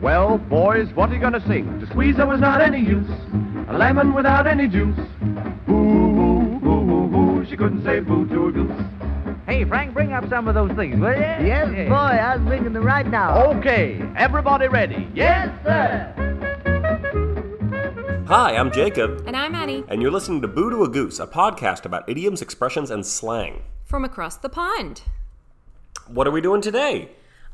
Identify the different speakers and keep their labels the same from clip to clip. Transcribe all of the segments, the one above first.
Speaker 1: Well, boys, what are you gonna sing? To squeeze there was not any use. A lemon without any juice. Boo, boo, boo, boo. boo, She couldn't say boo to a goose.
Speaker 2: Hey, Frank, bring up some of those things, will you?
Speaker 3: Yes, boy, I was thinking them right now.
Speaker 1: Okay, everybody ready? Yes,
Speaker 3: sir.
Speaker 4: Hi, I'm Jacob,
Speaker 5: And I'm Annie
Speaker 4: and you're listening to Boo to a Goose, a podcast about idioms, expressions, and slang.
Speaker 5: from across the pond.
Speaker 4: What are we doing today?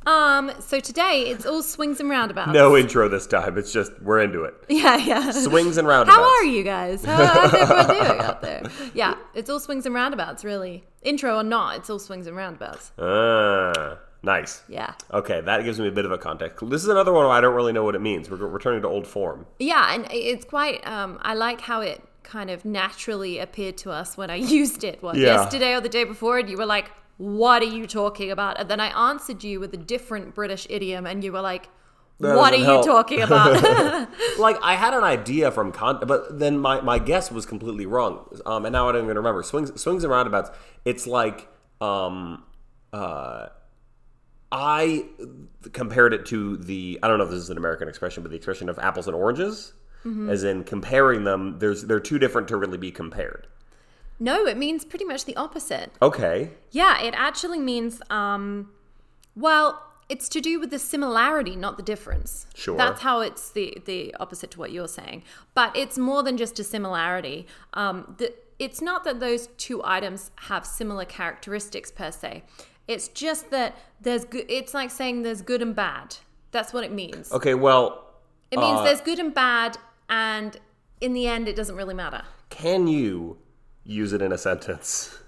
Speaker 5: Um, so today it's all swings and roundabouts.
Speaker 4: No intro this time. It's just we're into it.
Speaker 5: Yeah, yeah.
Speaker 4: Swings and roundabouts.
Speaker 5: How are you guys? How, how's everyone doing out there? Yeah, it's all swings and roundabouts, really. Intro or not, it's all swings and roundabouts.
Speaker 4: Ah, nice.
Speaker 5: Yeah.
Speaker 4: Okay, that gives me a bit of a context. This is another one where I don't really know what it means. We're returning to old form.
Speaker 5: Yeah, and it's quite, um, I like how it kind of naturally appeared to us when I used it. What,
Speaker 4: Yeah.
Speaker 5: yesterday or the day before, and you were like, what are you talking about? And then I answered you with a different British idiom, and you were like,
Speaker 4: That
Speaker 5: what are
Speaker 4: doesn't
Speaker 5: you talking about?
Speaker 4: Like I had an idea from con, but then my, my guess was completely wrong. Um, and now I don't even remember. Swings swings and roundabouts. It's like um, uh, I compared it to the I don't know if this is an American expression, but the expression of apples and oranges, as in comparing them. There's they're too different to really be compared.
Speaker 5: No, it means pretty much the opposite.
Speaker 4: Okay.
Speaker 5: Yeah, it actually means, um, well, it's to do with the similarity, not the difference.
Speaker 4: Sure.
Speaker 5: That's how it's the the opposite to what you're saying. But it's more than just a similarity. Um, the, it's not that those two items have similar characteristics per se. It's just that there's good. It's like saying there's good and bad. That's what it means.
Speaker 4: Okay. Well,
Speaker 5: It means
Speaker 4: uh,
Speaker 5: there's good and bad, and in the end, it doesn't really matter.
Speaker 4: can you use it in a sentence?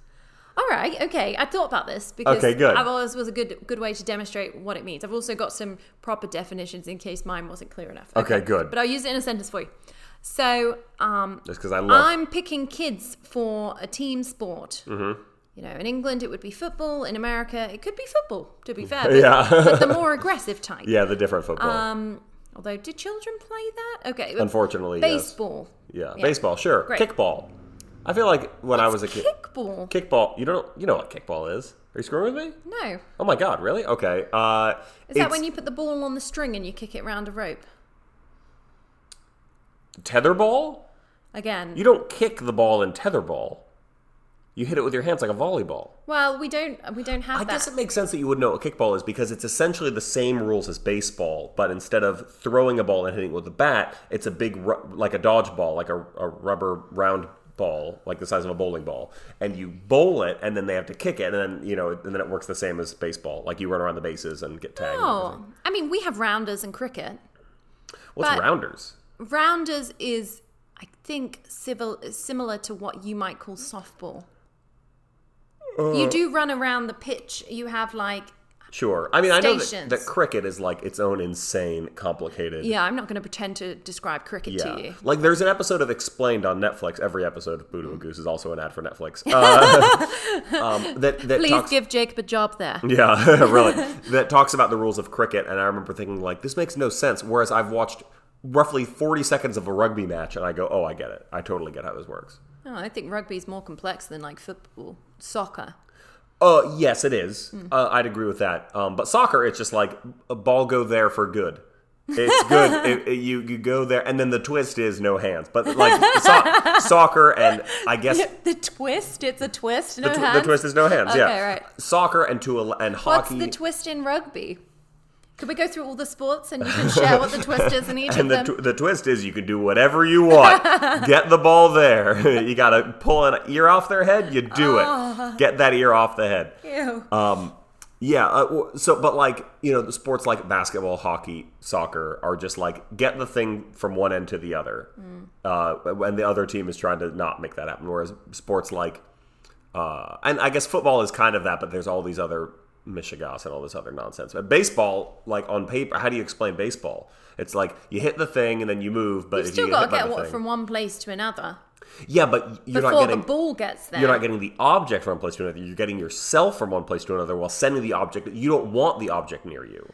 Speaker 5: All right, okay. I thought about this because
Speaker 4: Okay, good.
Speaker 5: I've always was a good good way to demonstrate what it means. I've also got some proper definitions in case mine wasn't clear enough.
Speaker 4: Okay, good.
Speaker 5: But I'll use it in a sentence for you. So, um,
Speaker 4: Just because I love.
Speaker 5: I'm picking kids for a team sport. Mm-hmm. You know, in England it would be football. In America it could be football. To be fair, but,
Speaker 4: Yeah.
Speaker 5: but the more aggressive type.
Speaker 4: yeah, the different football.
Speaker 5: Um, although, do children play that? Okay.
Speaker 4: Unfortunately, yes.
Speaker 5: baseball.
Speaker 4: Yeah,
Speaker 5: Yeah.
Speaker 4: baseball, sure.
Speaker 5: Great.
Speaker 4: Kickball. I feel like when I was a kid,
Speaker 5: Kickball.
Speaker 4: kickball. You don't, you know what kickball is? Are you screwing with me?
Speaker 5: no.
Speaker 4: Oh my god, really? Okay. Uh,
Speaker 5: Is that when you put the ball on the string and you kick it round a rope?
Speaker 4: tetherball?
Speaker 5: Again.
Speaker 4: You don't kick the ball in tetherball. You hit it with your hands like a volleyball.
Speaker 5: Well, we don't we don't have
Speaker 4: I
Speaker 5: that.
Speaker 4: guess it makes sense that you would know what kickball is because it's essentially the same rules as baseball, but instead of throwing a ball and hitting it with a bat, it's a big ru- like a dodgeball, like a, a rubber round ball, like the size of a bowling ball, and you bowl it, and then they have to kick it, and then you know, and then it works the same as baseball, like you run around the bases and get tagged.
Speaker 5: oh, I mean, we have rounders in cricket.
Speaker 4: What's
Speaker 5: but-
Speaker 4: rounders?
Speaker 5: Rounders is, I think, civil similar to what you might call softball.
Speaker 4: Uh.
Speaker 5: you do run around the pitch. You have like,
Speaker 4: Sure. I mean, I know that, that cricket is like its own insane, complicated.
Speaker 5: yeah, I'm not going to pretend to describe cricket
Speaker 4: Yeah.
Speaker 5: to you.
Speaker 4: Like there's an episode of Explained on Netflix. Every episode of Boo to a Goose is also an ad for Netflix. Uh, um, that that
Speaker 5: Please
Speaker 4: talks,
Speaker 5: give Jacob a job there.
Speaker 4: Yeah, really. That talks about the rules of cricket, and I remember thinking like this makes no sense. Whereas I've watched roughly 40 seconds of a rugby match, and I go, oh, I get it. I totally get how this works.
Speaker 5: Oh, I think rugby's more complex than like football, soccer.
Speaker 4: Uh, yes, it is.
Speaker 5: Hmm.
Speaker 4: Uh, I'd agree with that. Um, but soccer, it's just like a ball go there for good. It's good. it, it- you you go there, and then the twist is no hands. But like so- soccer, and I guess
Speaker 5: The twist, it's a twist, no
Speaker 4: the, tw-
Speaker 5: hands.
Speaker 4: the twist is no hands. yeah,
Speaker 5: right.
Speaker 4: Soccer and to a, and
Speaker 5: What's the twist in rugby? Could we go through all the sports and you can share what the twist is in each
Speaker 4: and
Speaker 5: of
Speaker 4: the,
Speaker 5: them?
Speaker 4: tw- the twist is you can do whatever you want. Get the ball there. you got to pull an ear off their head. You do
Speaker 5: Oh.
Speaker 4: it. Get that ear off the head.
Speaker 5: Ew.
Speaker 4: Um, yeah. Uh, so, but like you know, the sports like basketball, hockey, soccer are just like get the thing from one end to the other,
Speaker 5: Mm.
Speaker 4: uh, and the other team is trying to not make that happen. Whereas sports like, uh, and I guess football is kind of that, but there's all these other mishegas and all this other nonsense. But baseball, like on paper, how do you explain baseball? It's like you hit the thing and then you move, but
Speaker 5: You've
Speaker 4: if
Speaker 5: still
Speaker 4: you
Speaker 5: got to get what
Speaker 4: thing-
Speaker 5: from one place to another
Speaker 4: yeah, but you're
Speaker 5: before
Speaker 4: not getting
Speaker 5: the ball gets there.
Speaker 4: you're not getting the object from one place to another. You're getting yourself from one place to another while sending the object. You don't want the object near you.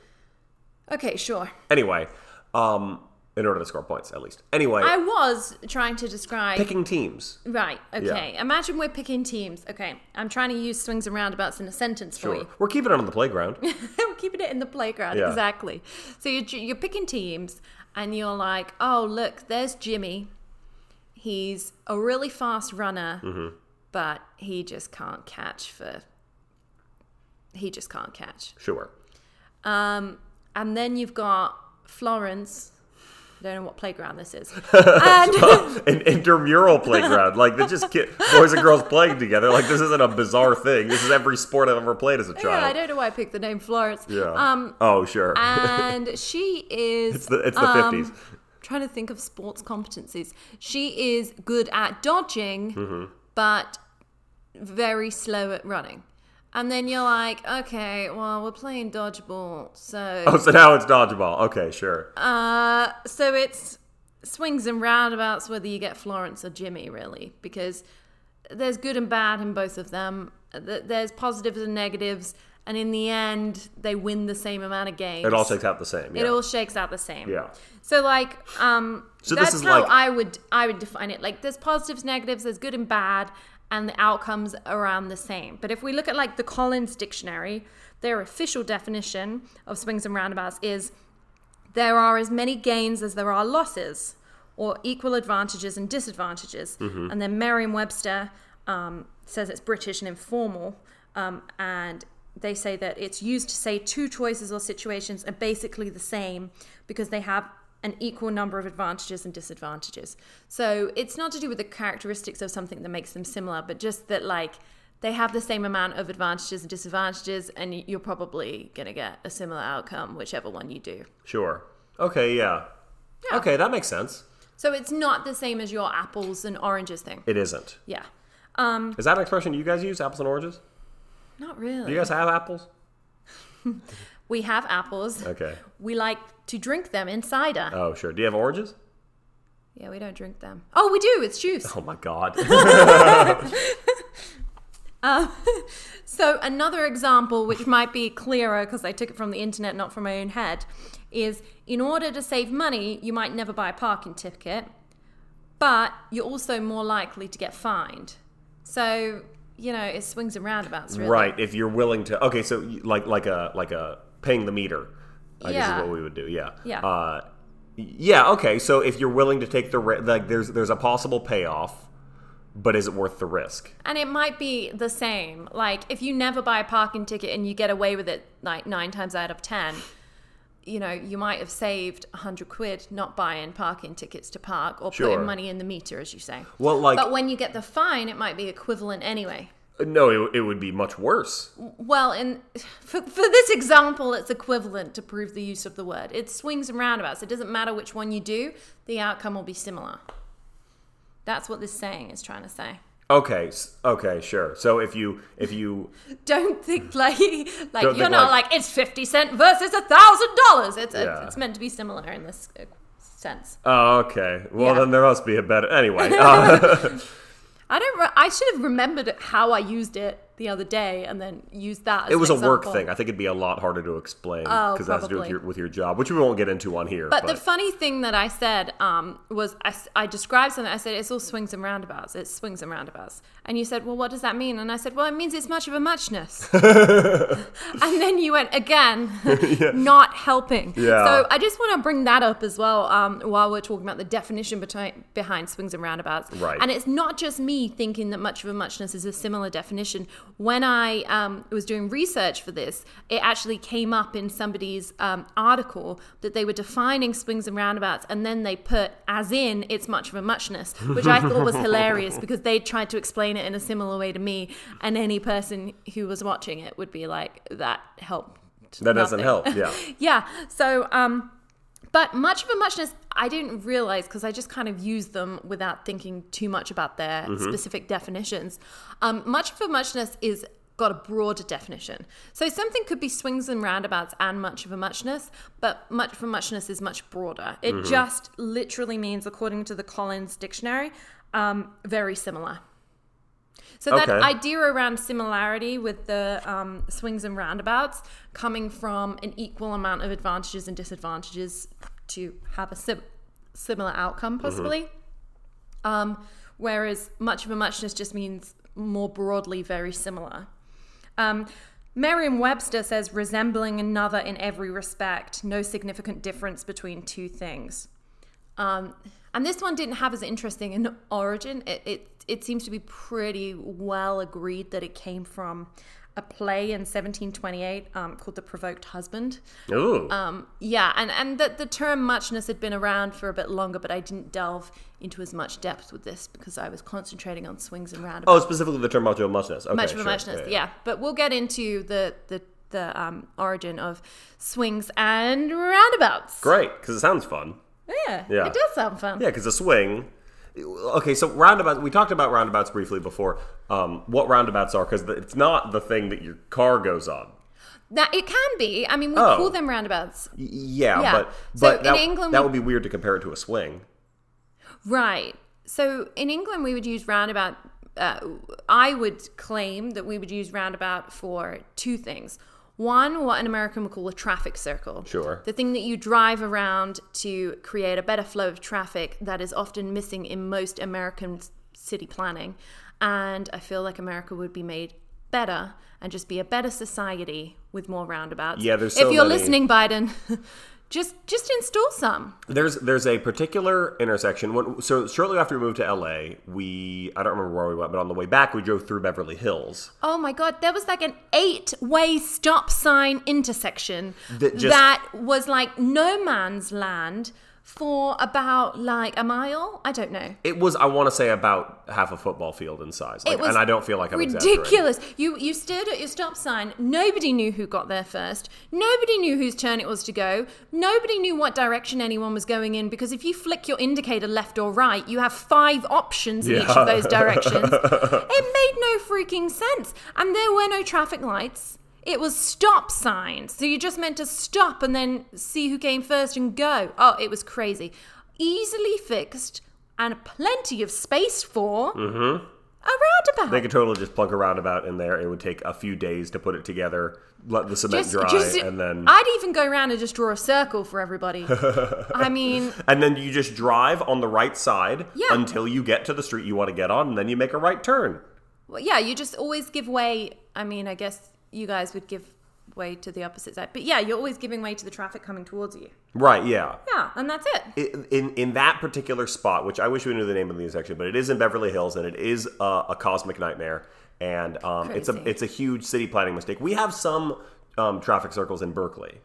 Speaker 5: Okay, sure.
Speaker 4: Anyway, um, in order to score points, at least. Anyway,
Speaker 5: I was trying to describe.
Speaker 4: picking teams.
Speaker 5: right. Okay. Imagine we're picking teams. Okay. I'm trying to use swings and roundabouts in a sentence for
Speaker 4: Sure.
Speaker 5: you.
Speaker 4: We're keeping it on the playground.
Speaker 5: We're keeping it in the playground.
Speaker 4: Yeah.
Speaker 5: Exactly. So you're, you're picking teams, and you're like, oh, look, there's Jimmy. He's a really fast runner,
Speaker 4: Mm-hmm.
Speaker 5: but he just can't catch for. He just can't catch.
Speaker 4: sure.
Speaker 5: Um, and then you've got Florence. Don't know what playground this is. and
Speaker 4: An intramural playground. Like, they're just kid, boys and girls playing together. Like, this isn't a bizarre thing. This is every sport I've ever played as a child.
Speaker 5: yeah, I don't know why I picked the name Florence.
Speaker 4: Yeah.
Speaker 5: Um,
Speaker 4: oh, sure.
Speaker 5: and she is.
Speaker 4: it's the, it's the
Speaker 5: um,
Speaker 4: 50s.
Speaker 5: trying to think of sports competencies. She is good at dodging,
Speaker 4: Mm-hmm.
Speaker 5: but very slow at running. And then you're like, okay, well, we're playing dodgeball, so
Speaker 4: Oh, so now it's dodgeball. Okay, sure.
Speaker 5: uh, so it's swings and roundabouts whether you get Florence or Jimmy, really, because there's good and bad in both of them. There's positives and negatives, and in the end, they win the same amount of games.
Speaker 4: It all shakes out the same. Yeah.
Speaker 5: It all shakes out the same.
Speaker 4: Yeah.
Speaker 5: So like, um,
Speaker 4: So
Speaker 5: that's how
Speaker 4: like-
Speaker 5: I would I would define it. Like, there's positives, negatives, there's good and bad, and the outcomes around the same. But if we look at like the Collins Dictionary, their official definition of swings and roundabouts is there are as many gains as there are losses, or equal advantages and disadvantages.
Speaker 4: Mm-hmm.
Speaker 5: And then Merriam-Webster um, says it's British and informal, um, and they say that it's used to say two choices or situations are basically the same because they have an equal number of advantages and disadvantages. So it's not to do with the characteristics of something that makes them similar, but just that like they have the same amount of advantages and disadvantages, and you're probably going to get a similar outcome, whichever one you do.
Speaker 4: Sure. Okay, yeah. yeah. Okay, that makes sense.
Speaker 5: So it's not the same as your apples and oranges thing.
Speaker 4: It isn't.
Speaker 5: Yeah. Um,
Speaker 4: Is that an expression you guys use? Apples and oranges?
Speaker 5: not
Speaker 4: Do
Speaker 5: really.
Speaker 4: you guys have apples?
Speaker 5: We have apples.
Speaker 4: Okay.
Speaker 5: We like to drink them in cider.
Speaker 4: Oh, sure. Do you have oranges?
Speaker 5: yeah, we don't drink them. Oh, we do. It's juice.
Speaker 4: Oh my god.
Speaker 5: Um, so another example, which might be clearer because I took it from the internet, not from my own head, is in order to save money, you might never buy a parking ticket, but you're also more likely to get fined. So you know, it swings and roundabouts, really.
Speaker 4: Right. If you're willing to. Okay, so like like a like a paying the meter. I guess is what we would do. Yeah.
Speaker 5: Yeah.
Speaker 4: Uh, yeah. Okay. So if you're willing to take the ri- like, there's there's a possible payoff, but is it worth the risk?
Speaker 5: And it might be the same. Like if you never buy a parking ticket and you get away with it like nine times out of ten, you know, you might have saved a hundred quid not buying parking tickets to park or
Speaker 4: Sure.
Speaker 5: putting money in the meter, as you say.
Speaker 4: Well, like
Speaker 5: but when you get the fine, it might be equivalent anyway.
Speaker 4: No, it, it would be much worse.
Speaker 5: Well, in for, for this example, it's equivalent to prove the use of the word. It swings and roundabouts. It doesn't matter which one you do, the outcome will be similar. That's what this saying is trying to say.
Speaker 4: Okay. Okay. Sure. So if you if you
Speaker 5: Don't think like like you're not
Speaker 4: like-
Speaker 5: like, it's fifty cent versus a thousand dollars. It's
Speaker 4: Yeah.
Speaker 5: it's meant to be similar in this uh, sense.
Speaker 4: oh okay. Well
Speaker 5: Yeah.
Speaker 4: then there must be a better anyway. Uh,
Speaker 5: I don't. Re- I should have remembered how I used it the other day and then use that. As
Speaker 4: it was a work thing. I think it'd be a lot harder to explain
Speaker 5: Oh,
Speaker 4: because that's to do with your with your job, which we won't get into on here.
Speaker 5: But, the funny thing that I said um, was I described something. I said it's all swings and roundabouts. It's swings and roundabouts. And you said, well, what does that mean? And I said, well, it means it's much of a muchness. and then you went again, not helping.
Speaker 4: Yeah.
Speaker 5: So I just want to bring that up as well um, while we're talking about the definition behind, behind swings and roundabouts.
Speaker 4: Right.
Speaker 5: And it's not just me thinking that much of a muchness is a similar definition. When I um, was doing research for this, it actually came up in somebody's um, article that they were defining swings and roundabouts, and then they put as in it's much of a muchness, which I thought was hilarious because they tried to explain it in a similar way to me, and any person who was watching it would be like, that helped.
Speaker 4: that doesn't help. Yeah.
Speaker 5: yeah. So, um, but much of a muchness, I didn't realize because I just kind of used them without thinking too much about their
Speaker 4: Mm-hmm.
Speaker 5: specific definitions. Um, much of a muchness is got a broader definition. So something could be swings and roundabouts and much of a muchness, but much of a muchness is much broader. It
Speaker 4: Mm-hmm.
Speaker 5: just literally means, according to the Collins Dictionary, um, very similar. So that
Speaker 4: Okay.
Speaker 5: idea around similarity with the um, swings and roundabouts coming from an equal amount of advantages and disadvantages to have a sim- similar outcome, possibly. Um, whereas much of a muchness just means more broadly very similar. Um, Merriam Webster says resembling another in every respect, no significant difference between two things. Um, and this one didn't have as interesting an origin. It, it, it seems to be pretty well agreed that it came from a play in 1728 um, called The Provoked Husband.
Speaker 4: Ooh.
Speaker 5: Um, yeah, and, and the, the term muchness had been around for a bit longer, but I didn't delve into as much depth with this because I was concentrating on swings and roundabouts.
Speaker 4: oh, specifically the term much of muchness. Okay,
Speaker 5: much of a
Speaker 4: sure.
Speaker 5: muchness, yeah, But we'll get into the the the um, origin of swings and roundabouts.
Speaker 4: Great, because it sounds fun.
Speaker 5: Yeah,
Speaker 4: Yeah.
Speaker 5: it does sound fun.
Speaker 4: Yeah, because a swing. Okay, so roundabouts. We talked about roundabouts briefly before. Um, what roundabouts are? Because it's not the thing that your car goes on.
Speaker 5: Now it can be. I mean, we
Speaker 4: Oh.
Speaker 5: call them roundabouts,
Speaker 4: Yeah,
Speaker 5: Yeah.
Speaker 4: but
Speaker 5: So
Speaker 4: but
Speaker 5: in England
Speaker 4: that would be weird to compare it to a swing.
Speaker 5: right? So in England, we would use roundabout. Uh, I would claim that we would use roundabout for two things. One, what an American would call a traffic circle.
Speaker 4: Sure.
Speaker 5: The thing that you drive around to create a better flow of traffic that is often missing in most American city planning. And I feel like America would be made better and just be a better society with more roundabouts.
Speaker 4: Yeah, there's so
Speaker 5: If you're
Speaker 4: many-
Speaker 5: listening, Biden, just just install some.
Speaker 4: There's there's a particular intersection. When, so shortly after we moved to LA, we I don't remember where we went, but on the way back we drove through Beverly Hills.
Speaker 5: Oh my god, there was like an eight-way stop sign intersection
Speaker 4: That just-
Speaker 5: that was like no man's land for about like a mile. I don't know.
Speaker 4: It was I want to say about half a football field in size, like,
Speaker 5: It was
Speaker 4: and I don't feel like I'm
Speaker 5: ridiculous. You you stared at your stop sign. Nobody knew who got there first. Nobody knew whose turn it was to go. Nobody knew what direction anyone was going in because if you flick your indicator left or right, you have five options in each of those directions. it made no freaking sense. And there were no traffic lights. It was stop signs. So you just meant to stop and then see who came first and go. Oh, it was crazy. Easily fixed and plenty of space for mm-hmm. a roundabout.
Speaker 4: They could totally just plunk a roundabout in there. It would take a few days to put it together, let the cement dry, and then
Speaker 5: I'd even go around and just draw a circle for everybody. I mean,
Speaker 4: and then you just drive on the right side
Speaker 5: Yeah.
Speaker 4: until you get to the street you want to get on, and then you make a right turn.
Speaker 5: well, yeah, you just always give way. I mean, I guess you guys would give way to the opposite side, but yeah, you're always giving way to the traffic coming towards you.
Speaker 4: Right? Yeah.
Speaker 5: Yeah, and that's it.
Speaker 4: in in- in that particular spot, which I wish we knew the name of the intersection, but it is in Beverly Hills, and it is uh, a cosmic nightmare, and um, it's a it's a huge city planning mistake. We have some um, traffic circles in Berkeley,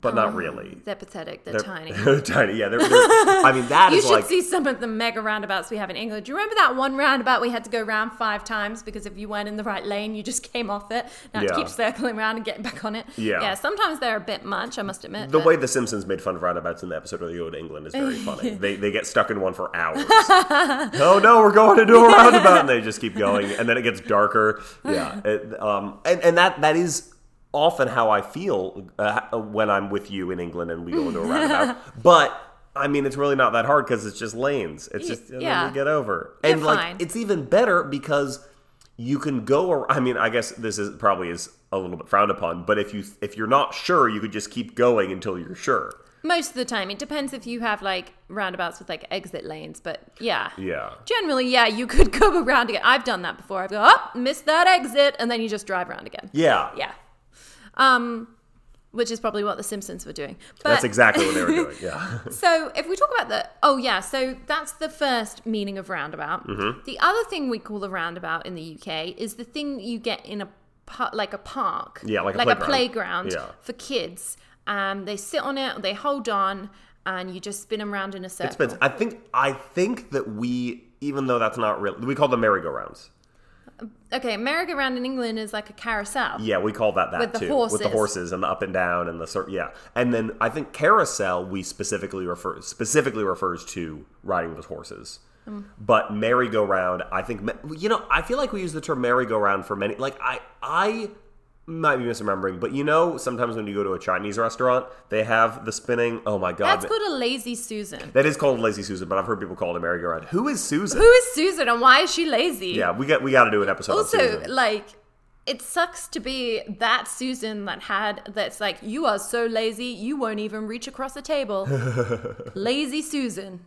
Speaker 4: but not really.
Speaker 5: They're pathetic. They're,
Speaker 4: They're
Speaker 5: tiny.
Speaker 4: They're tiny. Yeah, they're, they're- I mean, that
Speaker 5: You should
Speaker 4: like
Speaker 5: see some of the mega roundabouts we have in England. Do you remember that one roundabout we had to go round five times because if you weren't in the right lane, you just came off it. Now
Speaker 4: Yeah.
Speaker 5: to keep circling around and getting back on it.
Speaker 4: Yeah.
Speaker 5: Yeah, sometimes they're a bit much, I must admit.
Speaker 4: the
Speaker 5: but-
Speaker 4: way The Simpsons made fun of roundabouts in the episode of the Old England is very funny. they they get stuck in one for hours. oh no, we're going into a roundabout, and they just keep going, and then it gets darker. Yeah, it, um, and and that that is often how I feel uh, when I'm with you in England and we go into a roundabout. but I mean, it's really not that hard because it's just lanes. It's just and then we get over,
Speaker 5: You're
Speaker 4: and like it's even better because you can go. ar- I mean, I guess this is probably is a little bit frowned upon, but if you if you're not sure, you could just keep going until you're sure.
Speaker 5: Most of the time, it depends if you have like roundabouts with like exit lanes, but yeah.
Speaker 4: Yeah.
Speaker 5: Generally, yeah, you could go around again. I've done that before. I've go, oh, missed that exit, and then you just drive around again.
Speaker 4: Yeah.
Speaker 5: Yeah. Um, which is probably what the Simpsons were doing. But
Speaker 4: That's exactly what they were doing. Yeah.
Speaker 5: so if we talk about the oh yeah, so that's the first meaning of roundabout.
Speaker 4: Mm-hmm.
Speaker 5: The other thing we call a roundabout in the UK is the thing you get in a like a park,
Speaker 4: Yeah, like a
Speaker 5: a
Speaker 4: playground.
Speaker 5: playground
Speaker 4: Yeah.
Speaker 5: for kids. Um, they sit on it, they hold on, and you just spin them around in a circle.
Speaker 4: It's been, I think I think that we even though that's not real we call them merry-go-rounds.
Speaker 5: Okay, merry-go-round in England is like a carousel.
Speaker 4: Yeah, we call that that
Speaker 5: With the
Speaker 4: too. With the
Speaker 5: horses.
Speaker 4: horses and the up and down and the cir- yeah. And then I think carousel we specifically refer specifically refers to riding with horses.
Speaker 5: Mm.
Speaker 4: But merry-go-round, I think you know, I feel like we use the term merry-go-round for many like I I might be misremembering, but you know, sometimes when you go to a Chinese restaurant, they have the spinning. Oh my god,
Speaker 5: That's called a lazy Susan.
Speaker 4: that is called lazy Susan, but I've heard people call it a merry-go-round. Who is Susan?
Speaker 5: Who is Susan and why is she lazy?
Speaker 4: Yeah, we got we got to do an episode.
Speaker 5: Also,
Speaker 4: Susan.
Speaker 5: like, it sucks to be that Susan that had that's like you are so lazy you won't even reach across the table. lazy Susan.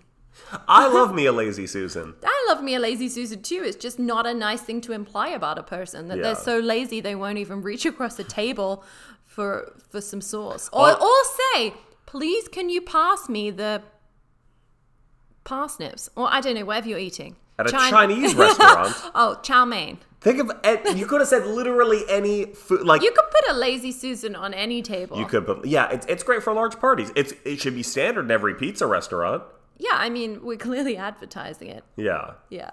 Speaker 4: I love me a lazy Susan.
Speaker 5: I love me a lazy Susan too. It's just not a nice thing to imply about a person that
Speaker 4: Yeah.
Speaker 5: they're so lazy they won't even reach across the table for for some sauce. Or
Speaker 4: Oh.
Speaker 5: or say, please can you pass me the parsnips? Or I don't know, whatever you're eating.
Speaker 4: At a
Speaker 5: Chin-
Speaker 4: Chinese restaurant.
Speaker 5: Oh, chow mein.
Speaker 4: Think of. You could have said literally any food. Like
Speaker 5: You could put a lazy Susan on any table.
Speaker 4: You could, put yeah, it's, it's great for large parties. It's it should be standard in every pizza restaurant.
Speaker 5: Yeah, I mean, we're clearly advertising it.
Speaker 4: Yeah,
Speaker 5: Yeah.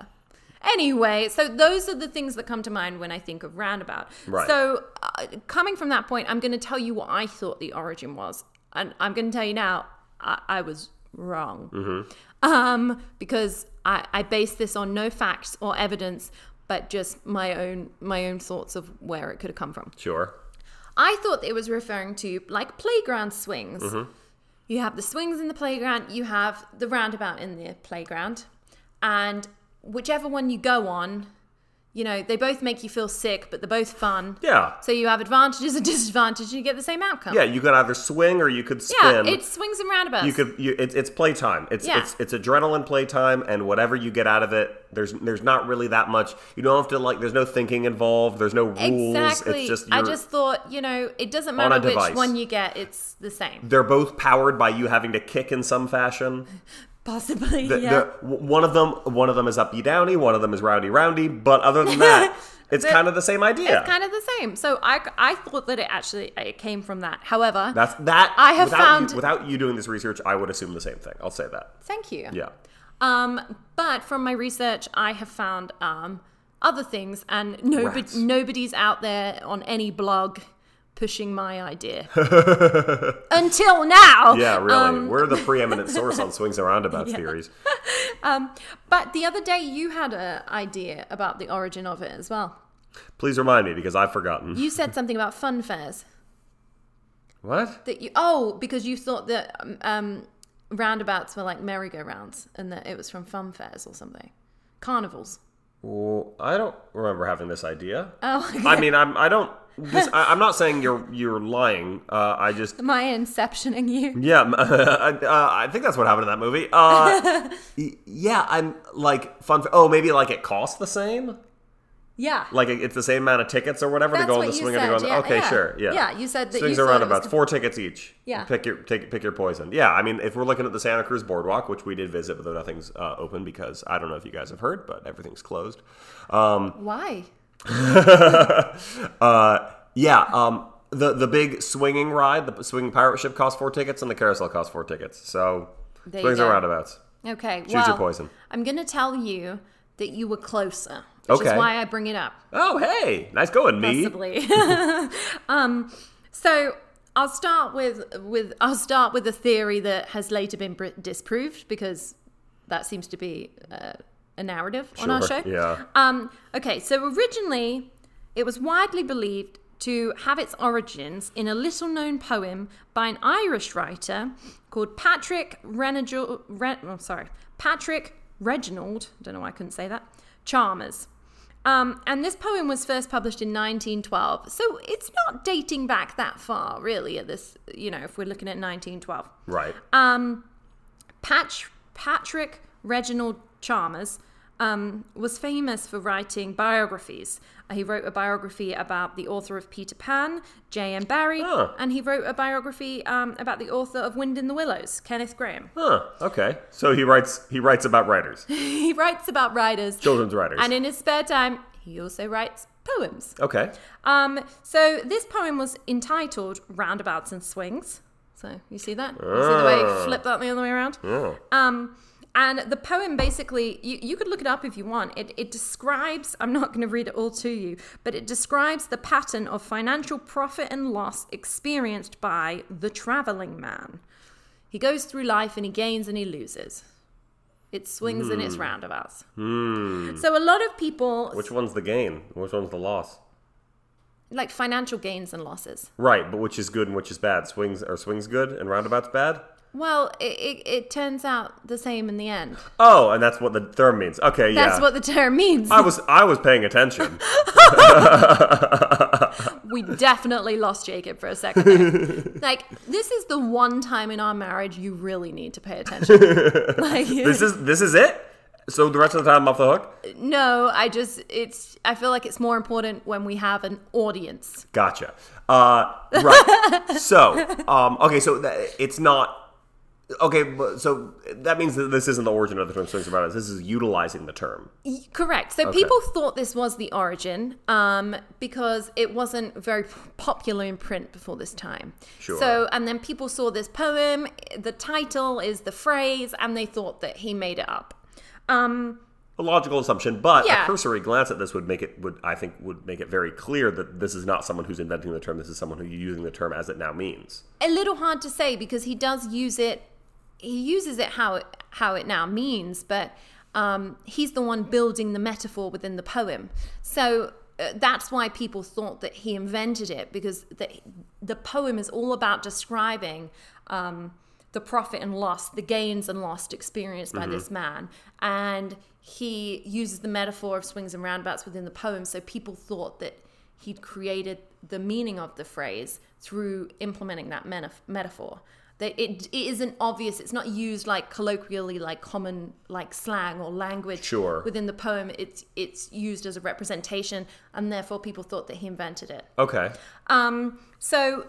Speaker 5: Anyway, so those are the things that come to mind when I think of roundabout.
Speaker 4: Right.
Speaker 5: So, uh, coming from that point, I'm going to tell you what I thought the origin was. And I'm going to tell you now, I, I was wrong.
Speaker 4: Mm-hmm.
Speaker 5: Um, because I, I based this on no facts or evidence, but just my own my own thoughts of where it could have come from.
Speaker 4: sure.
Speaker 5: I thought it was referring to like playground swings.
Speaker 4: Mm-hmm.
Speaker 5: You have the swings in the playground, you have the roundabout in the playground, and whichever one you go on, you know, they both make you feel sick, but they're both fun.
Speaker 4: Yeah,
Speaker 5: So you have advantages and disadvantages, and you get the same outcome.
Speaker 4: yeah. You could either swing or you could spin.
Speaker 5: Yeah, it's swings and roundabouts.
Speaker 4: you could. You, it's it's playtime. It's
Speaker 5: Yeah.
Speaker 4: it's it's adrenaline playtime, and whatever you get out of it, there's there's not really that much. You don't have to like. There's no thinking involved. There's no rules.
Speaker 5: exactly.
Speaker 4: It's just
Speaker 5: I just thought, you know, it doesn't
Speaker 4: On
Speaker 5: matter which
Speaker 4: device.
Speaker 5: one you get; it's the same.
Speaker 4: they're both powered by you having to kick in some fashion.
Speaker 5: Possibly,
Speaker 4: The,
Speaker 5: yeah.
Speaker 4: the, one of them, one of them is uppy downy, one of them is roundy roundy. But other than that, it's kind of the same idea.
Speaker 5: It's kind of the same. So I, I thought that it actually it came from that. However,
Speaker 4: That's that.
Speaker 5: I have
Speaker 4: without
Speaker 5: found-
Speaker 4: you, without you doing this research, I would assume the same thing. I'll say that.
Speaker 5: thank you.
Speaker 4: Yeah.
Speaker 5: Um, but from my research, I have found um, other things, and nobody,
Speaker 4: Rats.
Speaker 5: nobody's out there on any blog pushing my idea until now.
Speaker 4: Yeah, really.
Speaker 5: Um,
Speaker 4: We're the preeminent source on swings and roundabouts theories.
Speaker 5: but the other day, you had an idea about the origin of it as well.
Speaker 4: Please remind me because I've forgotten.
Speaker 5: You said something about fun fairs.
Speaker 4: What?
Speaker 5: That you oh because you thought that um, um, roundabouts were like merry-go-rounds and that it was from fun fairs or something, carnivals.
Speaker 4: Well, I don't remember having this idea.
Speaker 5: Oh,
Speaker 4: I mean, I'm. I don't. This, I, I'm not saying you're you're lying. Uh, I just.
Speaker 5: am I inceptioning you?
Speaker 4: Yeah, I, uh, I think that's what happened in that movie. Uh, yeah, I'm like fun. Oh, maybe like it costs the same.
Speaker 5: Yeah.
Speaker 4: Like it- it's the same amount of tickets or whatever to go on the swing and to go on the.
Speaker 5: yeah,
Speaker 4: okay,
Speaker 5: yeah.
Speaker 4: sure. Yeah.
Speaker 5: Yeah, you said that
Speaker 4: swings
Speaker 5: you
Speaker 4: roundabouts, four tickets each.
Speaker 5: Yeah.
Speaker 4: Pick your take, pick your poison. Yeah, I mean, if we're looking at the Santa Cruz Boardwalk, which we did visit, but nothing's uh, open because I don't know if you guys have heard, but everything's closed. Um,
Speaker 5: Why?
Speaker 4: uh, yeah. Um, the the big swinging ride, the swinging pirate ship, costs four tickets, and the carousel costs four tickets. So
Speaker 5: There
Speaker 4: swings and roundabouts.
Speaker 5: Okay.
Speaker 4: Choose
Speaker 5: well,
Speaker 4: your poison.
Speaker 5: I'm going to tell you that you were closer, which
Speaker 4: Okay.
Speaker 5: is why I bring it up.
Speaker 4: Oh, hey, nice going, me.
Speaker 5: Possibly. um, so I'll start with with I'll start with a theory that has later been br- disproved because that seems to be uh, a narrative on our show.
Speaker 4: Yeah.
Speaker 5: Um, okay, so originally it was widely believed to have its origins in a little known poem by an Irish writer called Patrick Reginald, Re, oh, sorry, Patrick Reginald, don't know why I couldn't say that, Chalmers. Um, and this poem was first published in 1912. So it's not dating back that far, really, at this, you know, if we're looking at 1912.
Speaker 4: Right.
Speaker 5: Um, Patch, Patrick Reginald Chalmers um, was famous for writing biographies. Uh, he wrote a biography about the author of Peter Pan, J.M. Barrie,
Speaker 4: Oh.
Speaker 5: and he wrote a biography um, about the author of Wind in the Willows, Kenneth Grahame.
Speaker 4: Huh. Okay. So he writes. He writes about writers,
Speaker 5: he writes about writers,
Speaker 4: children's writers.
Speaker 5: and in his spare time, he also writes poems.
Speaker 4: okay.
Speaker 5: Um, so this poem was entitled Roundabouts and Swings. So you see that? You see the way
Speaker 4: Ah.
Speaker 5: flipped that the other way around?
Speaker 4: Oh.
Speaker 5: Um, and the poem basically, you, you could look it up if you want. It, it describes, I'm not going to read it all to you, but it describes the pattern of financial profit and loss experienced by the traveling man. He goes through life and he gains and he loses. It swings and it's roundabouts. So a lot of people,
Speaker 4: Hmm. Which one's the gain? Which one's the loss?
Speaker 5: like financial gains and losses.
Speaker 4: Right, but which is good and which is bad? Swings are swings good and roundabouts bad?
Speaker 5: Well, it, it, it turns out the same in the end.
Speaker 4: Oh, and that's what the term means. Okay, yeah.
Speaker 5: That's what the term means.
Speaker 4: I was I was paying attention.
Speaker 5: we definitely lost Jacob for a second. there. like, this is the one time in our marriage you really need to pay attention. like,
Speaker 4: this is this is it. So the rest of the time I'm off the hook.
Speaker 5: no, I just, it's, I feel like it's more important when we have an audience.
Speaker 4: Gotcha. Uh, right. so um, okay, so th- it's not. Okay, but so that means that this isn't the origin of the term swings about us. This is utilizing the term.
Speaker 5: Correct. So
Speaker 4: Okay.
Speaker 5: people thought this was the origin um, because it wasn't very popular in print before this time.
Speaker 4: Sure.
Speaker 5: So, and then people saw this poem, the title is the phrase, and they thought that he made it up. Um,
Speaker 4: A logical assumption, but
Speaker 5: Yeah.
Speaker 4: a cursory glance at this would make it would I think would make it very clear that this is not someone who's inventing the term. This is someone who's using the term as it now means.
Speaker 5: a little hard to say because he does use it he uses it how it how it now means but um, he's the one building the metaphor within the poem. So uh, that's why people thought that he invented it because the, the poem is all about describing um, the profit and loss the gains and loss experienced by this man. And he uses the metaphor of swings and roundabouts within the poem so people thought that he'd created the meaning of the phrase through implementing that meta- metaphor. That it, it isn't obvious. It's not used like colloquially, like common like slang or language
Speaker 4: Sure.
Speaker 5: within the poem. It's it's used as a representation, and therefore people thought that he invented it.
Speaker 4: Okay.
Speaker 5: Um, so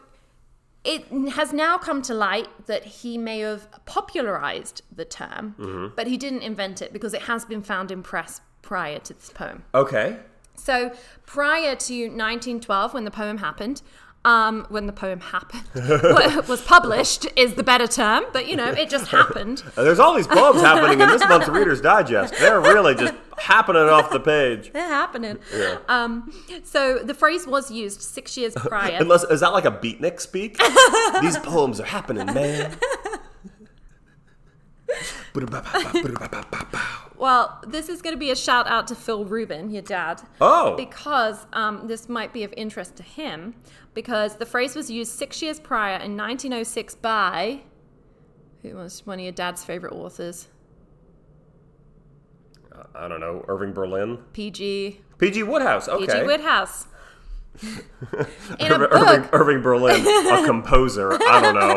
Speaker 5: it has now come to light that he may have popularized the term, but he didn't invent it because it has been found in press prior to this poem.
Speaker 4: Okay.
Speaker 5: So prior to 1912, when the poem happened, um, when the poem happened, was published is the better term, but you know, it just happened.
Speaker 4: There's all these poems happening in this month's Reader's Digest. They're really just happening off the page.
Speaker 5: They're happening. Um, so the phrase was used six years prior.
Speaker 4: Unless is that like a beatnik speak? These poems are happening, man.
Speaker 5: Well, this is going to be a shout out to Phil Rubin, your dad.
Speaker 4: Oh.
Speaker 5: Because um, this might be of interest to him, because the phrase was used six years prior in 1906 by. Who was one of your dad's favorite authors?
Speaker 4: I don't know, Irving Berlin,
Speaker 5: P.G.
Speaker 4: P.G. Wodehouse. Okay.
Speaker 5: P.G. Wodehouse. In a
Speaker 4: Irving,
Speaker 5: book.
Speaker 4: Irving, Irving Berlin, a composer. I don't know.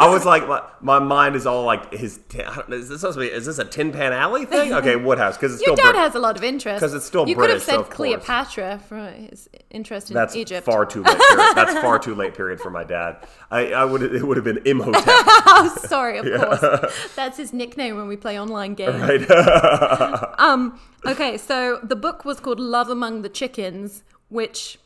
Speaker 4: I was like, my, my mind is all like his. I don't Is this supposed to be? Is this a Tin Pan Alley thing? Okay, Wodehouse, because it's
Speaker 5: Your
Speaker 4: still
Speaker 5: dad
Speaker 4: Brit-
Speaker 5: has a lot of interest.
Speaker 4: 'Cause it's still
Speaker 5: You could have
Speaker 4: British, so
Speaker 5: said
Speaker 4: course.
Speaker 5: Cleopatra for his interest in
Speaker 4: That's
Speaker 5: Egypt.
Speaker 4: far too late. Period. That's far too late. Period for my dad. I, I would. It would have been Imhotep.
Speaker 5: oh, sorry, of course. That's his nickname when we play online games.
Speaker 4: Right?
Speaker 5: Um, okay, so the book was called Love Among the Chickens, which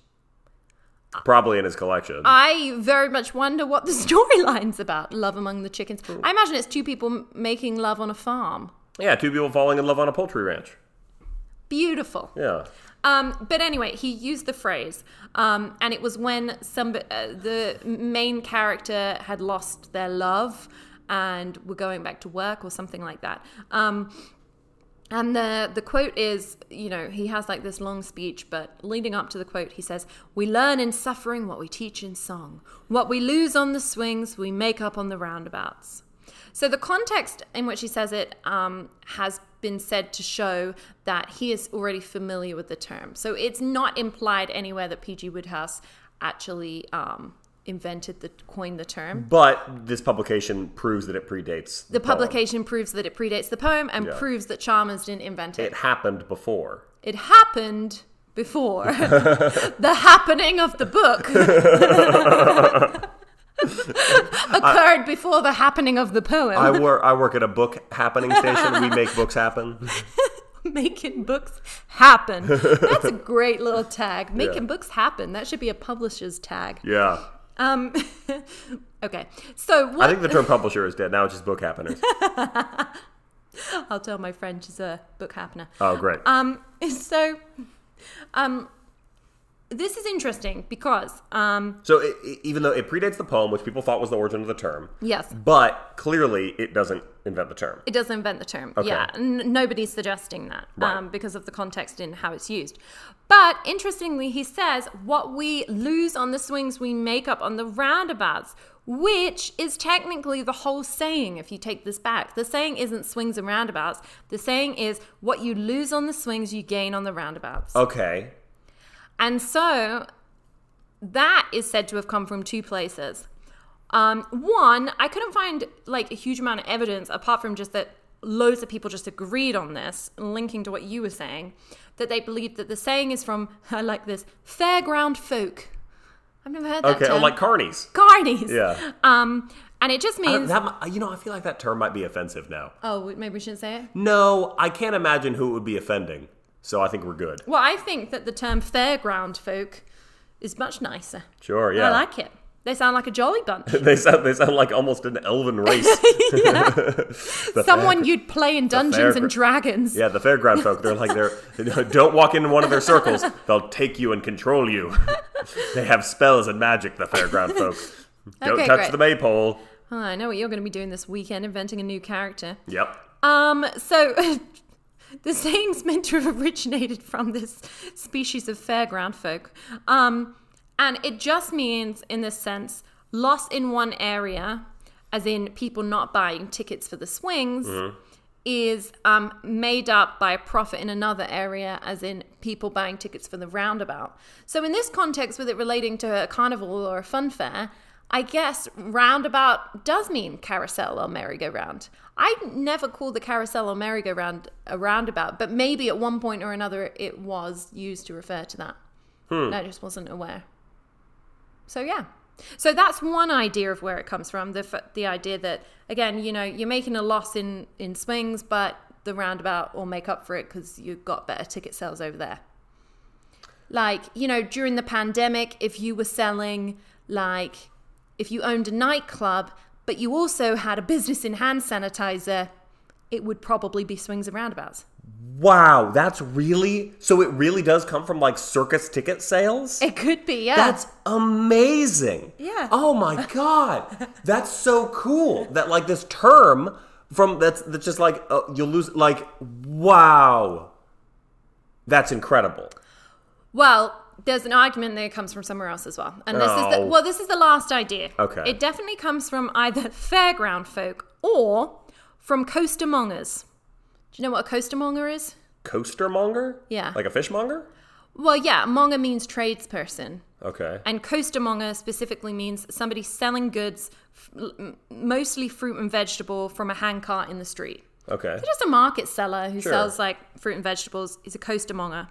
Speaker 4: Probably in his collection.
Speaker 5: I very much wonder what the storyline's about. Love Among the Chickens. I imagine it's two people m- making love on a farm.
Speaker 4: yeah, two people falling in love on a poultry ranch.
Speaker 5: Beautiful.
Speaker 4: Yeah.
Speaker 5: Um, but anyway, he used the phrase, um, and it was when some uh, the main character had lost their love and were going back to work or something like that. Um, and the the quote is, you know, he has like this long speech, but leading up to the quote, he says, "We learn in suffering what we teach in song. What we lose on the swings, we make up on the roundabouts." So the context in which he says it um, has been said to show that he is already familiar with the term. So it's not implied anywhere that P.G. Wodehouse actually um, invented the coined the term.
Speaker 4: But this publication proves that it predates
Speaker 5: The
Speaker 4: poem.
Speaker 5: publication proves that it predates the poem and
Speaker 4: Yeah.
Speaker 5: proves that Chalmers didn't invent it.
Speaker 4: It happened before.
Speaker 5: It happened before the happening of the book occurred before the happening of the poem.
Speaker 4: I work. I work at a book happening station. We make books happen.
Speaker 5: Making books happen. That's a great little tag. Making
Speaker 4: Yeah.
Speaker 5: books happen. That should be a publisher's tag.
Speaker 4: Yeah.
Speaker 5: Um, okay, so
Speaker 4: I think the term publisher is dead. Now it's just book happeners.
Speaker 5: I'll tell my friend she's a book happener.
Speaker 4: Oh, great.
Speaker 5: Um, so, um, this is interesting because um,
Speaker 4: So it, it- even though it predates the poem, which people thought was the origin of the term,
Speaker 5: yes,
Speaker 4: but clearly it doesn't invent the term.
Speaker 5: It doesn't invent the term.
Speaker 4: Okay.
Speaker 5: Yeah, n- nobody's suggesting that
Speaker 4: Right.
Speaker 5: um, because of the context in how it's used. But interestingly, he says what we lose on the swings, we make up on the roundabouts, which is technically the whole saying. If you take this back, the saying isn't swings and roundabouts. The saying is what you lose on the swings, you gain on the roundabouts.
Speaker 4: Okay.
Speaker 5: And so that is said to have come from two places. Um, one, I couldn't find like a huge amount of evidence apart from just that loads of people just agreed on this, linking to what you were saying, that they believed that the saying is from, I like this, fairground folk. I've never heard that
Speaker 4: Okay. Oh, like carnies.
Speaker 5: Carnies.
Speaker 4: Yeah.
Speaker 5: Um, and it just means,
Speaker 4: that, you know, I feel like that term might be offensive now.
Speaker 5: oh, maybe we shouldn't say it.
Speaker 4: No, I can't imagine who it would be offending. So I think we're good.
Speaker 5: Well, I think that the term fairground folk is much nicer.
Speaker 4: Sure. Yeah.
Speaker 5: I like it. They sound like a jolly bunch.
Speaker 4: they sound they sound like almost an elven race.
Speaker 5: Someone you'd play in Dungeons
Speaker 4: fairgr-
Speaker 5: and Dragons.
Speaker 4: Yeah, the fairground folk. They're like they're don't walk into one of their circles. They'll take you and control you. they have spells and magic. The fairground folk. Don't
Speaker 5: Okay,
Speaker 4: touch
Speaker 5: great.
Speaker 4: the maypole.
Speaker 5: Oh, I know what you're going to be doing this weekend, inventing a new character.
Speaker 4: Yep.
Speaker 5: Um, so the saying's meant to have originated from this species of fairground folk. Um, and it just means, in this sense, loss in one area, as in people not buying tickets for the swings, is um, made up by a profit in another area, as in people buying tickets for the roundabout. So, in this context, with it relating to a carnival or a fun fair, I guess roundabout does mean carousel or merry-go-round. I never called the carousel or merry-go-round a roundabout, but maybe at one point or another it was used to refer to that. And I just wasn't aware. So yeah. So that's one idea of where it comes from. The f- the idea that again, you know, you're making a loss in in swings, but the roundabout will make up for it because you've got better ticket sales over there. Like you know, during the pandemic, if you were selling like if you owned a nightclub, but you also had a business in hand sanitizer, it would probably be swings and roundabouts.
Speaker 4: Wow, that's really so. It really does come from like circus ticket sales.
Speaker 5: It could be, yeah.
Speaker 4: That's amazing.
Speaker 5: Yeah.
Speaker 4: Oh my god, that's so cool. That like this term from that's that's just like uh, you'll lose. Like wow, that's incredible.
Speaker 5: Well, there's an argument that it comes from somewhere else as well. And this is the
Speaker 4: Oh.
Speaker 5: well, this is the last idea.
Speaker 4: Okay.
Speaker 5: It definitely comes from either fairground folk or from costermongers. Do you know what a costermonger is?
Speaker 4: Coastermonger.
Speaker 5: Yeah.
Speaker 4: Like a fishmonger.
Speaker 5: Well, yeah, monger means tradesperson.
Speaker 4: Okay.
Speaker 5: And costermonger specifically means somebody selling goods, f- mostly fruit and vegetable, from a handcart in the street.
Speaker 4: Okay.
Speaker 5: just a market seller who
Speaker 4: Sure.
Speaker 5: sells like fruit and vegetables is a costermonger.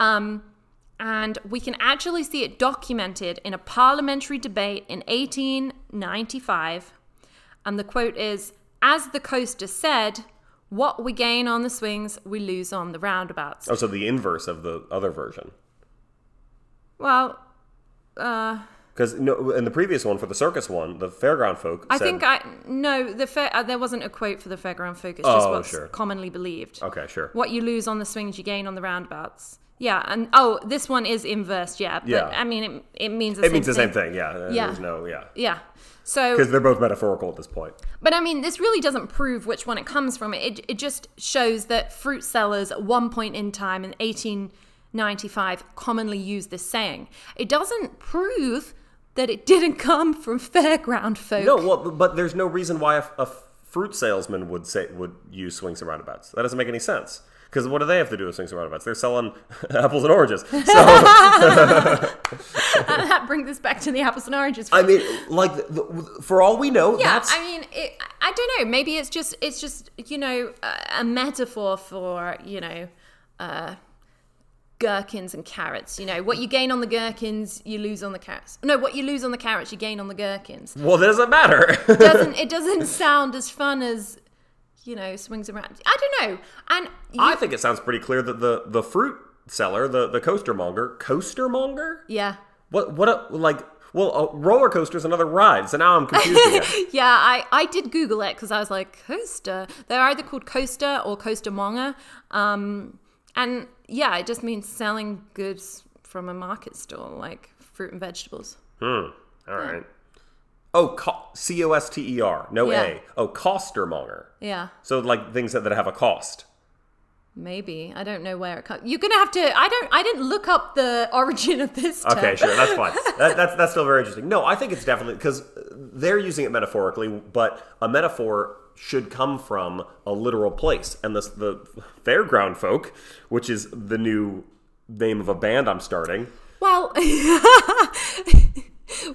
Speaker 5: Um, and we can actually see it documented in a parliamentary debate in 1895. And the quote is As the coaster said, what we gain on the swings, we lose on the roundabouts.
Speaker 4: Oh, so the inverse of the other version.
Speaker 5: Well, uh,
Speaker 4: Because no, in the previous one for the circus one, the fairground folk.
Speaker 5: I
Speaker 4: said,
Speaker 5: think I no the fair, uh, there wasn't a quote for the fairground folk. It's just
Speaker 4: Oh,
Speaker 5: what's
Speaker 4: sure.
Speaker 5: commonly believed.
Speaker 4: Okay, sure.
Speaker 5: what you lose on the swings, you gain on the roundabouts. Yeah, and oh, this one is inverse. Yeah, but
Speaker 4: Yeah.
Speaker 5: I mean, it, it means the
Speaker 4: It
Speaker 5: same
Speaker 4: means the
Speaker 5: thing.
Speaker 4: same thing. Yeah.
Speaker 5: Yeah.
Speaker 4: There's no. Yeah.
Speaker 5: Yeah. So,
Speaker 4: Because they're both metaphorical at this point.
Speaker 5: but I mean, this really doesn't prove which one it comes from. It it just shows that fruit sellers at one point in time in 1895 commonly used this saying. It doesn't prove that it didn't come from fairground folk.
Speaker 4: No, well, but there's no reason why a, a fruit salesman would say would use swings and roundabouts. That doesn't make any sense. Because what do they have to do with swings and roundabouts? They're selling apples and oranges. So
Speaker 5: that brings us back to the apples and oranges.
Speaker 4: I mean, like, the, for all we know,
Speaker 5: Yeah,
Speaker 4: that's
Speaker 5: I mean, it, I don't know. Maybe it's just it's just you know a, a metaphor for you know uh, gherkins and carrots. You know what you gain on the gherkins, you lose on the carrots. No, what you lose on the carrots, you gain on the gherkins.
Speaker 4: well, that doesn't matter.
Speaker 5: It doesn't it doesn't sound as fun as you know swings around. I don't know. And you,
Speaker 4: I think it sounds pretty clear that the the fruit seller, the the coaster monger, coaster monger.
Speaker 5: yeah.
Speaker 4: What what a, like. Well, a roller coaster is another ride, so now I'm confused.
Speaker 5: Yeah, I, I did Google it because I was like, coaster. They're either called coaster or coaster monger. Um, and yeah, it just means selling goods from a market stall, like fruit and vegetables. Hmm.
Speaker 4: All right. Oh, co- C O S T E R. No
Speaker 5: Yeah.
Speaker 4: A. Oh, costermonger.
Speaker 5: Yeah,
Speaker 4: So like things that, that have a cost.
Speaker 5: maybe. I don't know where it comes. You're gonna have to. I don't. I didn't look up the origin of this. Term.
Speaker 4: Okay, sure, that's fine. That, that's that's still very interesting. No, I think it's definitely because they're using it metaphorically, but a metaphor should come from a literal place. And the the fairground folk, which is the new name of a band I'm starting.
Speaker 5: Well,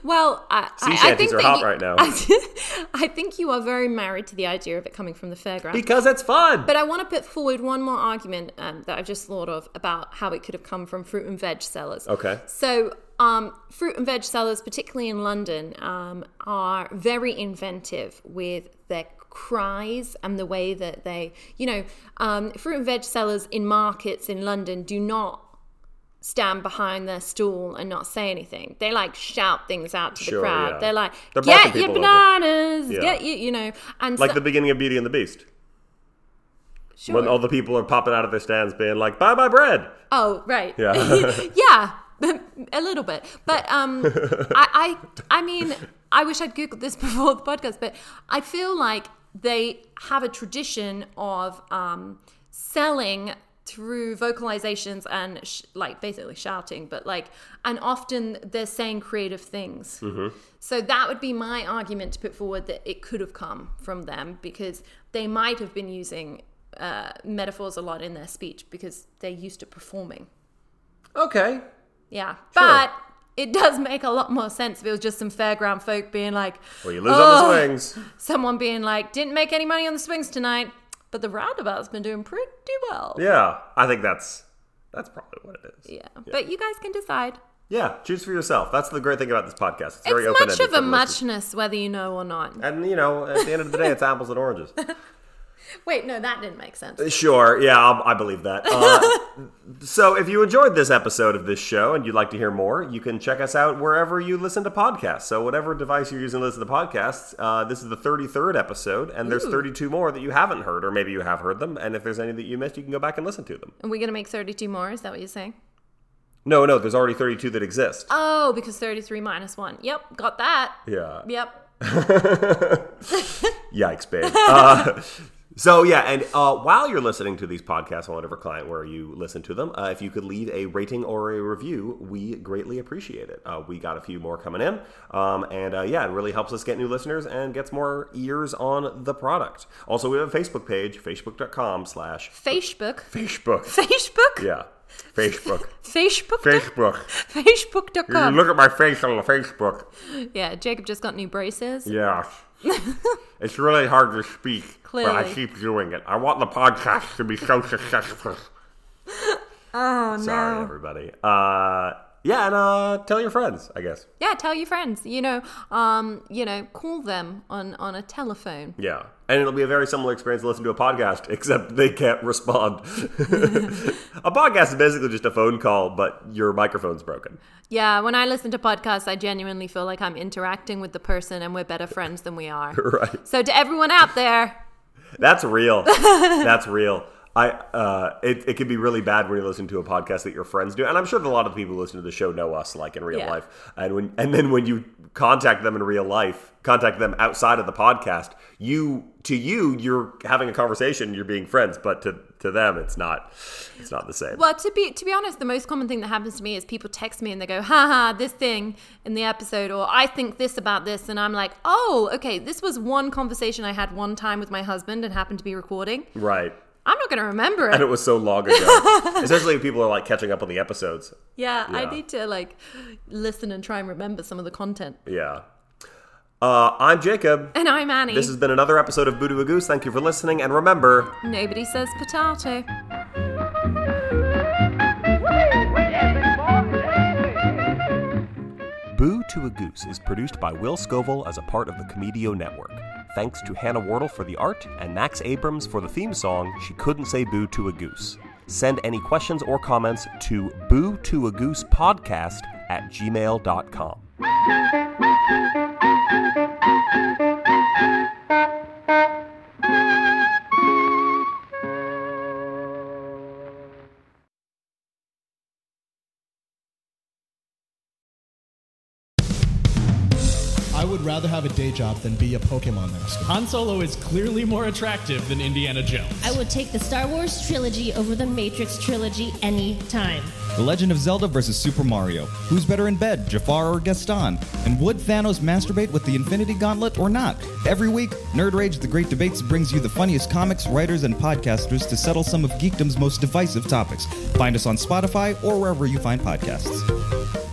Speaker 5: well, I,
Speaker 4: Sea
Speaker 5: I, I think
Speaker 4: are hot
Speaker 5: you-
Speaker 4: right now.
Speaker 5: I think you are very married to the idea of it coming from the fairground.
Speaker 4: Because it's fun.
Speaker 5: But I want to put forward one more argument um, that I've just thought of about how it could have come from fruit and veg sellers.
Speaker 4: Okay.
Speaker 5: So, um, fruit and veg sellers, particularly in London, um, are very inventive with their cries and the way that they, you know, um, fruit and veg sellers in markets in London do not stand behind their stool and not say anything. They like shout things out to
Speaker 4: Sure,
Speaker 5: the crowd.
Speaker 4: yeah.
Speaker 5: They're like,
Speaker 4: They're
Speaker 5: "Get your bananas,
Speaker 4: Yeah.
Speaker 5: get you," you know, and
Speaker 4: like
Speaker 5: so,
Speaker 4: the beginning of Beauty and the Beast.
Speaker 5: sure.
Speaker 4: When all the people are popping out of their stands being like, buy my bread.
Speaker 5: Oh, right.
Speaker 4: Yeah.
Speaker 5: yeah, a little bit. But um, I, I, I mean, I wish I'd googled this before the podcast, but I feel like they have a tradition of um, selling through vocalizations and sh- like basically shouting, but like, and often they're saying creative things.
Speaker 4: Mm-hmm.
Speaker 5: So that would be my argument to put forward that it could have come from them because they might have been using uh, metaphors a lot in their speech because they're used to performing.
Speaker 4: Okay.
Speaker 5: Yeah,
Speaker 4: Sure.
Speaker 5: but it does make a lot more sense if it was just some fairground folk being like,
Speaker 4: Well, you lose
Speaker 5: "Oh,"
Speaker 4: on the swings.
Speaker 5: someone being like, didn't make any money on the swings tonight, but the roundabout's been doing pretty well.
Speaker 4: Yeah, I think that's that's probably what it is.
Speaker 5: Yeah, but you guys can decide.
Speaker 4: Yeah, choose for yourself. That's the great thing about this podcast. It's very open.
Speaker 5: it's much of a muchness, whether you know or not.
Speaker 4: And you know, at the end of the day, it's apples and oranges.
Speaker 5: Wait, no, that didn't make sense.
Speaker 4: Sure, yeah, I'll, I believe that. Uh, so, if you enjoyed this episode of this show and you'd like to hear more, you can check us out wherever you listen to podcasts. So, whatever device you're using to listen to podcasts, uh, this is the 33rd episode, and there's 32 more that you haven't heard, or maybe you have heard them. And if there's any that you missed, you can go back and listen to them.
Speaker 5: Are we going to make 32 more? Is that what you're saying?
Speaker 4: No, no, there's already 32 that exist.
Speaker 5: Oh, because 33 minus 1. Yep, got that.
Speaker 4: Yeah.
Speaker 5: Yep.
Speaker 4: Yikes, babe. Uh, so yeah, and uh, while you're listening to these podcasts on whatever client where you listen to them, uh, if you could leave a rating or a review, we greatly appreciate it. Uh, we got a few more coming in, um, and uh, yeah, it really helps us get new listeners and gets more ears on the product. Also, we have a Facebook page, facebook.com/slash
Speaker 5: Facebook.
Speaker 4: Facebook.
Speaker 5: Facebook?
Speaker 4: Yeah, Facebook.
Speaker 5: Facebook?
Speaker 4: Facebook.
Speaker 5: Facebook.com.
Speaker 4: look at my face on the Facebook.
Speaker 5: Yeah, Jacob just got new braces.
Speaker 4: Yeah. it's really hard to speak, but I keep doing it. I want the podcast to be so successful.
Speaker 5: Oh,
Speaker 4: Sorry, everybody. Uh, yeah, and uh, tell your friends, I guess.
Speaker 5: Yeah, tell your friends. You know, um, you know, call them on on a telephone.
Speaker 4: Yeah. And it'll be a very similar experience to listen to a podcast, except they can't respond. a podcast is basically just a phone call, but your microphone's broken.
Speaker 5: Yeah, when I listen to podcasts, I genuinely feel like I'm interacting with the person and we're better friends than we are.
Speaker 4: Right.
Speaker 5: So to everyone out there,
Speaker 4: That's real. That's real. I uh, it, it can be really bad when you're listening to a podcast that your friends do, and I'm sure that a lot of people who listen to the show know us like in real
Speaker 5: Yeah.
Speaker 4: life. And when and then when you contact them in real life, contact them outside of the podcast, you to you you're having a conversation, you're being friends, but to to them it's not it's not the same.
Speaker 5: well, to be to be honest, the most common thing that happens to me is people text me and they go, "Ha ha, this thing in the episode," or "I think this about this," and I'm like, "Oh, okay, this was one conversation I had one time with my husband and happened to be recording.
Speaker 4: Right.
Speaker 5: I'm not going to remember it.
Speaker 4: And
Speaker 5: it."
Speaker 4: it was so long ago. Especially if people are like catching up on the episodes.
Speaker 5: Yeah, I need to like listen and try and remember some of the content.
Speaker 4: Yeah. Uh, I'm Jacob.
Speaker 5: And I'm Annie.
Speaker 4: This has been another episode of Boo to a Goose. Thank you for listening, and remember,
Speaker 5: Nobody says potato.
Speaker 4: Boo to a Goose is produced by Will Scoville as a part of the Comedio Network. Thanks to Hannah Wardle for the art and Max Abrams for the theme song, She Couldn't Say Boo to a Goose. Send any questions or comments to boo to a goose podcast at gmail.com.
Speaker 6: rather have a day job than be a Pokemon master.
Speaker 7: Han Solo is clearly more attractive than Indiana Jones.
Speaker 8: I would take the Star Wars trilogy over the Matrix trilogy any time.
Speaker 9: The Legend of Zelda versus Super Mario. Who's better in bed, Jafar or Gaston? And would Thanos masturbate with the Infinity Gauntlet or not? Every week, Nerd Rage The Great Debates brings you the funniest comics, writers, and podcasters to settle some of geekdom's most divisive topics. Find us on Spotify or wherever you find podcasts.